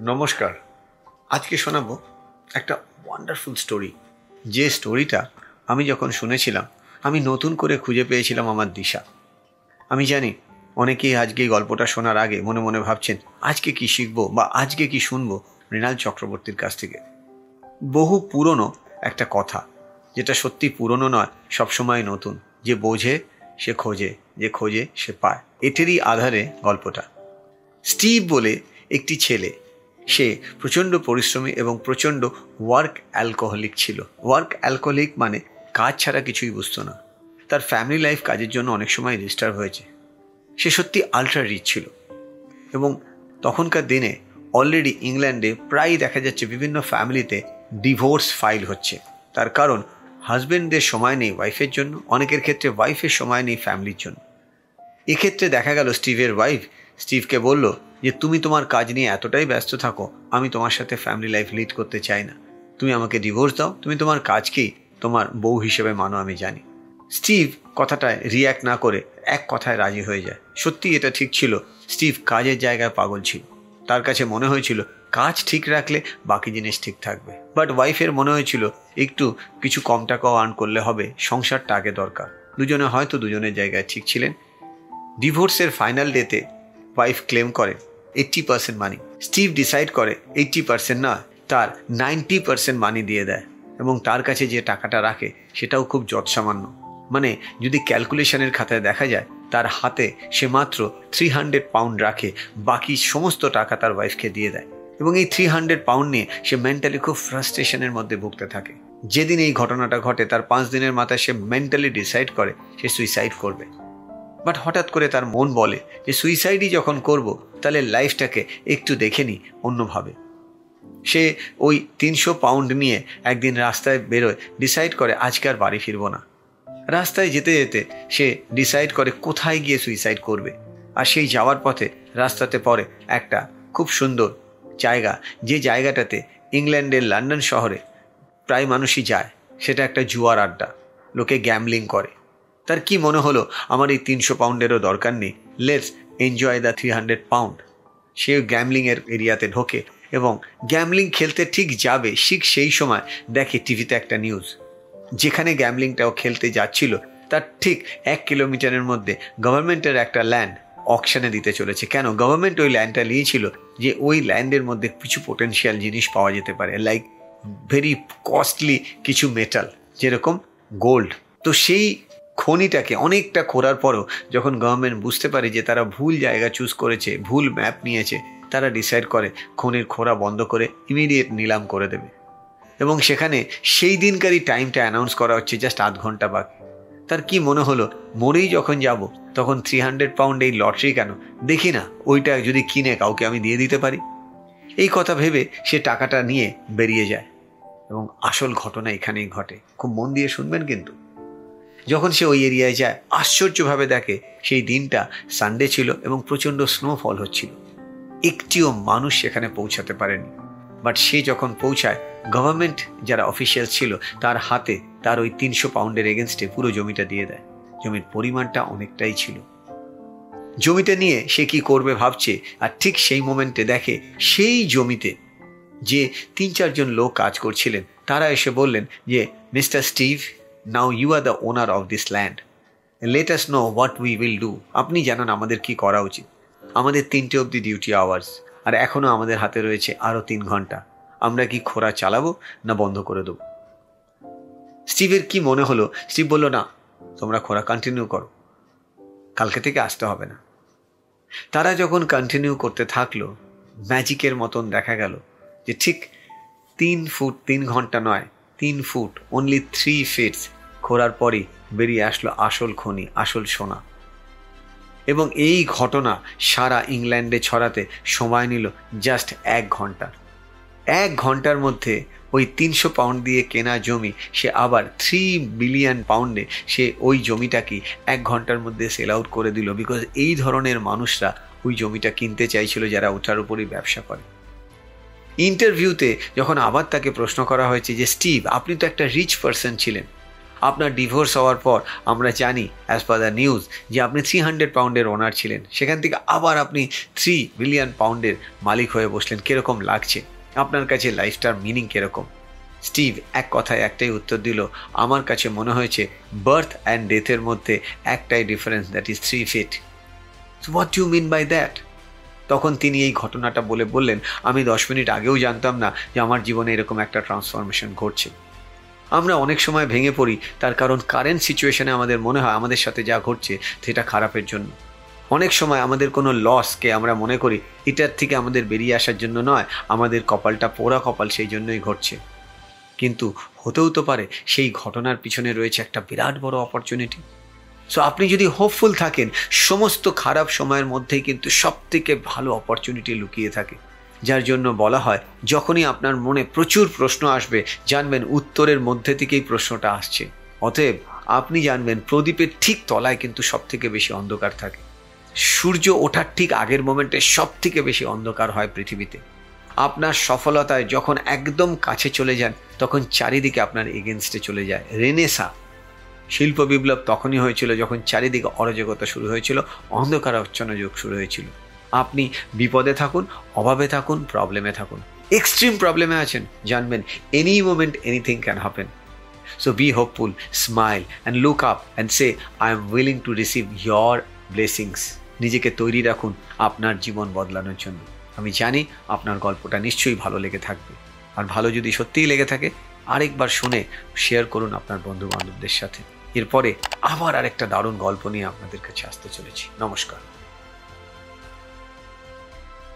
নমস্কার। আজকে শোনাবো একটা ওয়ান্ডারফুল স্টোরি যে স্টোরিটা আমি যখন শুনেছিলাম, আমি নতুন করে খুঁজে পেয়েছিলাম আমার দিশা। আমি জানি, অনেকেই আজকে এই গল্পটা শোনার আগে মনে মনে ভাবছেন, আজকে কি শিখব বা আজকে কি শুনব মৃণাল চক্রবর্তীর কাছ থেকে। বহু পুরনো একটা কথা, যেটা সত্যি পুরনো নয়, সবসময় নতুন। যে বোঝে, সে খোঁজে, যে খোঁজে, সে পায়। এটেরই আধারে গল্পটা। স্টিভ বলে একটি ছেলে সে প্রচণ্ড পরিশ্রমী এবং প্রচণ্ড ওয়ার্ক অ্যালকোহলিক ছিল। ওয়ার্ক অ্যালকোহলিক মানে কাজ ছাড়া কিছুই বুঝতো না। তার ফ্যামিলি লাইফ কাজের জন্য অনেক সময় ডিস্টার্ব হয়েছে। সে সত্যি আলট্রা রিচ ছিল এবং তখনকার দিনে অলরেডি ইংল্যান্ডে প্রায় দেখা যাচ্ছে বিভিন্ন ফ্যামিলিতে ডিভোর্স ফাইল হচ্ছে। তার কারণ হাজব্যান্ডদের সময় নেই ওয়াইফের জন্য, অনেকের ক্ষেত্রে ওয়াইফের সময় নেই ফ্যামিলির জন্য। এক্ষেত্রে দেখা গেল স্টিভের ওয়াইফ স্টিভকে বলল যে তুমি তোমার কাজ নিয়ে এতটাই ব্যস্ত থাকো, আমি তোমার সাথে ফ্যামিলি লাইফ লিড করতে চাই না। তুমি আমাকে ডিভোর্স দাও, তুমি তোমার কাজকেই তোমার বউ হিসেবে মানো, আমি জানি। স্টিভ কথাটায় রিয়্যাক্ট না করে এক কথায় রাজি হয়ে যায়। সত্যি এটা ঠিক ছিল। স্টিভ কাজের জায়গায় পাগল ছিল। তার কাছে মনে হয়েছিল, কাজ ঠিক রাখলে বাকি জিনিস ঠিক থাকবে। বাট ওয়াইফের মনে হয়েছিল, একটু কিছু কম টাকাও আর্ন করলে হবে, সংসারটা আগে দরকার। দুজনে হয়তো দুজনের জায়গায় ঠিক ছিলেন। ডিভোর্সের ফাইনাল ডেতে ওয়াইফ ক্লেম করে eighty percent money Steve decide করে এইট্টি পার্সেন্ট না, তার নাইনটি পার্সেন্ট মানি দিয়ে দেয় এবং তার কাছে যে টাকাটা রাখে সেটাও খুব যৎসামান্য। মানে যদি ক্যালকুলেশনের খাতায় দেখা যায়, তার হাতে সে মাত্র থ্রি হান্ড্রেড পাউন্ড রাখে, বাকি সমস্ত টাকা তার ওয়াইফকে দিয়ে দেয়। এবং এই থ্রি হান্ড্রেড পাউন্ড নিয়ে সে মেন্টালি খুব ফ্রাস্ট্রেশনের মধ্যে ভুগতে থাকে। যেদিন এই ঘটনাটা ঘটে, তার পাঁচ দিনের মাথায় সে মেন্টালি ডিসাইড করে, সে সুইসাইড করবে। বাট হঠাৎ করে তার মন বলে যে সুইসাইডই যখন করব, তাহলে লাইফটাকে একটু দেখে নিই অন্যভাবে। সে ওই তিনশো পাউন্ড নিয়ে একদিন রাস্তায় বেরোয় ডিসাইড করে আজকে আর বাড়ি ফিরবো না। রাস্তায় যেতে যেতে সে ডিসাইড করে কোথায় গিয়ে সুইসাইড করবে। আর সেই যাওয়ার পথে রাস্তাতে পড়ে একটা খুব সুন্দর জায়গা, যে জায়গাটাতে ইংল্যান্ডের লন্ডন শহরে প্রায় মানুষই যায়, সেটা একটা জুয়ার আড্ডা, লোকে গ্যামলিং করে। তার কি মনে হলো? আমার এই তিনশো পাউন্ডেরও দরকার নেই। Let's enjoy the three hundred pound সে গ্যামলিংয়ের এরিয়াতে ঢোকে এবং গ্যামলিং খেলতে ঠিক যাবে ঠিক সেই সময় দেখে টিভিতে একটা নিউজ যেখানে গ্যামলিংটাও খেলতে যাচ্ছিল, তার ঠিক এক কিলোমিটারের মধ্যে গভর্নমেন্টের একটা ল্যান্ড অকশানে দিতে চলেছে। কেন? গভর্নমেন্ট ওই ল্যান্ডটা নিয়েছিল যে ওই ল্যান্ডের মধ্যে কিছু পোটেন্সিয়াল জিনিস পাওয়া যেতে পারে লাইক ভেরি কস্টলি কিছু মেটাল যেরকম গোল্ড তো সেই খনিটাকে অনেকটা খোরার পরও যখন গভর্নমেন্ট বুঝতে পারে যে তারা ভুল জায়গা চুজ করেছে, ভুল ম্যাপ নিয়েছে, তারা ডিসাইড করে খনির খোরা বন্ধ করে ইমিডিয়েট নিলাম করে দেবে। এবং সেখানে সেই দিনকারই টাইমটা অ্যানাউন্স করা হচ্ছে জাস্ট আধ ঘণ্টা বাকি। তার কি মনে হলো? মরেই যখন যাব, তখন থ্রি হান্ড্রেড পাউন্ড এই লটারি কেন? দেখি না, ওইটা যদি কিনে কাউকে আমি দিয়ে দিতে পারি। এই কথা ভেবে সে টাকাটা নিয়ে বেরিয়ে যায়। এবং আসল ঘটনা এখানেই ঘটে। খুব মন দিয়ে শুনবেন কিন্তু। যখন সে ওই এরিয়ায় যায়, আশ্চর্যভাবে দেখে সেই দিনটা সানডে ছিল এবং প্রচণ্ড স্নোফল হচ্ছিল। একটিও মানুষ সেখানে পৌঁছাতে পারেনি। বাট সে যখন পৌঁছায় গভর্নমেন্ট যারা অফিসিয়াল ছিল, তার হাতে তার ওই তিনশো পাউন্ডের এগেনস্টে পুরো জমিটা দিয়ে দেয়। জমির পরিমাণটা অনেকটাই ছিল। জমিটা নিয়ে সে কি করবে ভাবছে, আর ঠিক সেই মোমেন্টে দেখে সেই জমিতে যে তিন চারজন লোক কাজ করছিলেন, তারা এসে বললেন যে Mister Steve now you are the owner of this land let us know what we will do আপনি জানান আমাদের কি করা উচিত। আমাদের তিনটে অবধি ডিউটি আওয়ার্স আর এখনও আমাদের হাতে রয়েছে আরও তিন ঘণ্টা। আমরা কি খোরা চালাবো না বন্ধ করে দেবো? স্টিভের কি মনে হলো? স্টিভ বলল, না, তোমরা খোরা কন্টিনিউ করো। কালকে থেকে আসতে হবে না। তারা যখন কন্টিনিউ করতে থাকল, ম্যাজিকের মতন দেখা গেল যে ঠিক তিন ফুট, তিন ঘণ্টা নয়, তিন ফুট অনলি থ্রি ফিটস খোরার পরই বেরিয়ে আসলো আসল খনি, আসল সোনা। এবং এই ঘটনা সারা ইংল্যান্ডে ছড়াতে সময় নিল জাস্ট এক ঘণ্টা। এক ঘণ্টার মধ্যে ওই তিনশো পাউন্ড দিয়ে কেনা জমি সে আবার থ্রি বিলিয়ন পাউন্ডে সে ওই জমিটাকে এক ঘণ্টার মধ্যে সেল আউট করে দিল বিকজ এই ধরনের মানুষরা ওই জমিটা কিনতে চাইছিল যারা ওটার উপরই ব্যবসা করে। ইন্টারভিউতে যখন আবার তাকে প্রশ্ন করা হয়েছে যে, স্টিভ, আপনি তো একটা রিচ পার্সন ছিলেন। আপনার ডিভোর্স হওয়ার পর আমরা জানি অ্যাজ পার দ্য নিউজ যে আপনি থ্রি হান্ড্রেড পাউন্ডের ওনার ছিলেন। সেখান থেকে আবার আপনি থ্রি বিলিয়ন পাউন্ডের মালিক হয়ে বসলেন। কীরকম লাগছে? আপনার কাছে লাইফটার মিনিং কীরকম? স্টিভ এক কথায় একটাই উত্তর দিল, আমার কাছে মনে হয়েছে বার্থ অ্যান্ড ডেথের মধ্যে একটাই difference that is three feet what you mean by that তখন তিনি এই ঘটনাটা বলে বললেন, আমি দশ মিনিট আগেও জানতাম না যে আমার জীবনে এরকম একটা ট্রান্সফরমেশন ঘটছে। আমরা অনেক সময় ভেঙে পড়ি। তার কারণ কারেন্ট সিচুয়েশনে আমাদের মনে হয় আমাদের সাথে যা ঘটছে, সেটা খারাপের জন্য। অনেক সময় আমাদের কোনো লসকে আমরা মনে করি, এটার থেকে আমাদের বেরিয়ে আসার জন্য নয়, আমাদের কপালটা পোড়া কপাল সেই জন্যই ঘটছে। কিন্তু হতেও তো পারে সেই ঘটনার পিছনে রয়েছে একটা বিরাট বড় অপরচুনিটি সো আপনি যদি হোপফুল থাকেন, সমস্ত খারাপ সময়ের মধ্যেই কিন্তু সব থেকে ভালো অপরচুনিটি লুকিয়ে থাকে। যার জন্য বলা হয়, যখনই আপনার মনে প্রচুর প্রশ্ন আসবে, জানবেন উত্তরের মধ্যে থেকেই প্রশ্নটা আসছে। অতএব আপনি জানবেন প্রদীপের ঠিক তলায় কিন্তু সব থেকে বেশি অন্ধকার থাকে। সূর্য ওঠার ঠিক আগের মোমেন্টে সব থেকে বেশি অন্ধকার হয় পৃথিবীতে। আপনার সফলতায় যখন একদম কাছে চলে যান, তখন চারিদিকে আপনার এগেনস্টে চলে যায়। রেনেসা শিল্প বিপ্লব তখনই হয়েছিল যখন চারিদিকে অরাজকতা শুরু হয়েছিল, অন্ধকারাচ্ছন্ন যোগ শুরু হয়েছিল। আপনি বিপদে থাকুন, অভাবে থাকুন প্রবলেমে থাকুন। এক্সট্রিম প্রবলেমে আছেন, জানবেন any moment anything can happen so be hopeful smile and look up and say I am willing to receive your blessings নিজেকে তৈরি রাখুন আপনার জীবন বদলানোর জন্য। আমি জানি আপনার গল্পটা নিশ্চয়ই ভালো লেগে থাকবে। আর ভালো যদি সত্যিই লেগে থাকে, আরেকবার শুনে শেয়ার করুন আপনার বন্ধু বান্ধবদের সাথে। এরপরে আবার আরেকটা দারুণ গল্প নিয়ে আপনাদের কাছে আসতে চলেছি। নমস্কার।